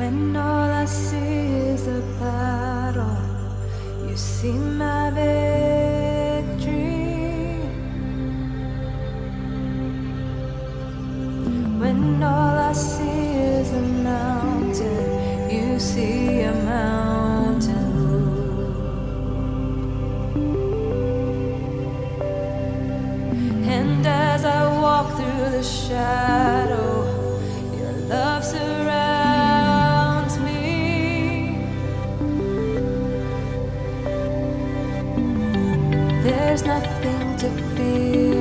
When all I see is a battle, you see my victory. When all I see is a mountain, you see a mountain move. And as I walk through the shadow, there's nothing to fear.